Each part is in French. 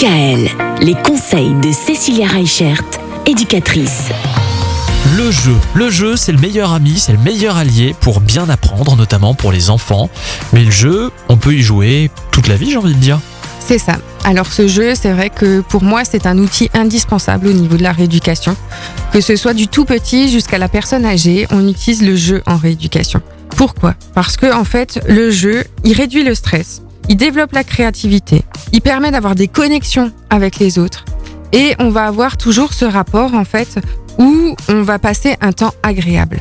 DKL, les conseils de Cécilia Reichert, éducatrice. Le jeu. Le jeu, c'est le meilleur ami, c'est le meilleur allié pour bien apprendre, notamment pour les enfants. Mais le jeu, on peut y jouer toute la vie, j'ai envie de dire. C'est ça. Alors ce jeu, c'est vrai que pour moi, c'est un outil indispensable au niveau de la rééducation. Que ce soit du tout petit jusqu'à la personne âgée, on utilise le jeu en rééducation. Pourquoi? Parce que en fait, le jeu, il réduit le stress, il développe la créativité, il permet d'avoir des connexions avec les autres et on va avoir toujours ce rapport en fait où on va passer un temps agréable.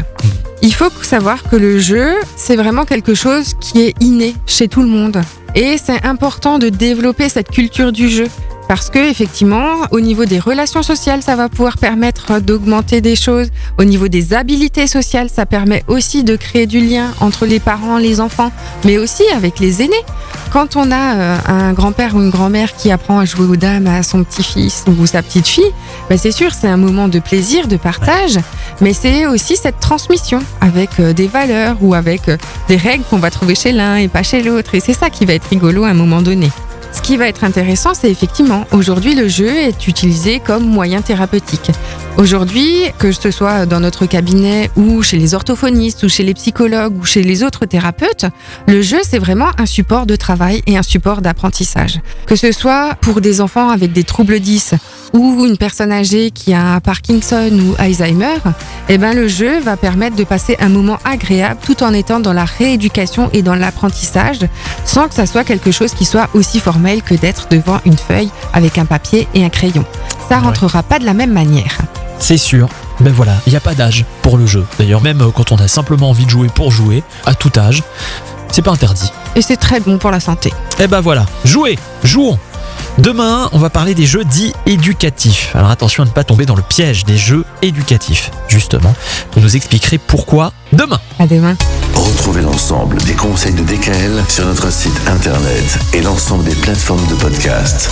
Il faut savoir que le jeu, c'est vraiment quelque chose qui est inné chez tout le monde. Et c'est important de développer cette culture du jeu. Parce que effectivement, au niveau des relations sociales, ça va pouvoir permettre d'augmenter des choses. Au niveau des habilités sociales, ça permet aussi de créer du lien entre les parents, les enfants, mais aussi avec les aînés. Quand on a euh, un grand-père ou une grand-mère qui apprend à jouer aux dames à son petit-fils ou sa petite-fille, ben c'est sûr, c'est un moment de plaisir, de partage, mais c'est aussi cette transmission avec euh, des valeurs ou avec euh, des règles qu'on va trouver chez l'un et pas chez l'autre. Et c'est ça qui va être rigolo à un moment donné. Qui va être intéressant, c'est effectivement, aujourd'hui, le jeu est utilisé comme moyen thérapeutique. Aujourd'hui, que ce soit dans notre cabinet ou chez les orthophonistes ou chez les psychologues ou chez les autres thérapeutes, le jeu, c'est vraiment un support de travail et un support d'apprentissage. Que ce soit pour des enfants avec des troubles 10 ou une personne âgée qui a Parkinson ou Alzheimer, eh ben le jeu va permettre de passer un moment agréable tout en étant dans la rééducation et dans l'apprentissage sans que ça soit quelque chose qui soit aussi formel que d'être devant une feuille avec un papier et un crayon. Ça rentrera pas de la même manière. C'est sûr. Mais voilà, il n'y a pas d'âge pour le jeu. D'ailleurs, même euh, quand on a simplement envie de jouer pour jouer, à tout âge, c'est pas interdit. Et c'est très bon pour la santé. Eh ben voilà, jouez, jouons. Demain, on va parler des jeux dits éducatifs. Alors attention à ne pas tomber dans le piège des jeux éducatifs. Justement, vous nous expliquerez pourquoi demain. À demain. Retrouvez l'ensemble des conseils de DKL sur notre site internet et l'ensemble des plateformes de podcast.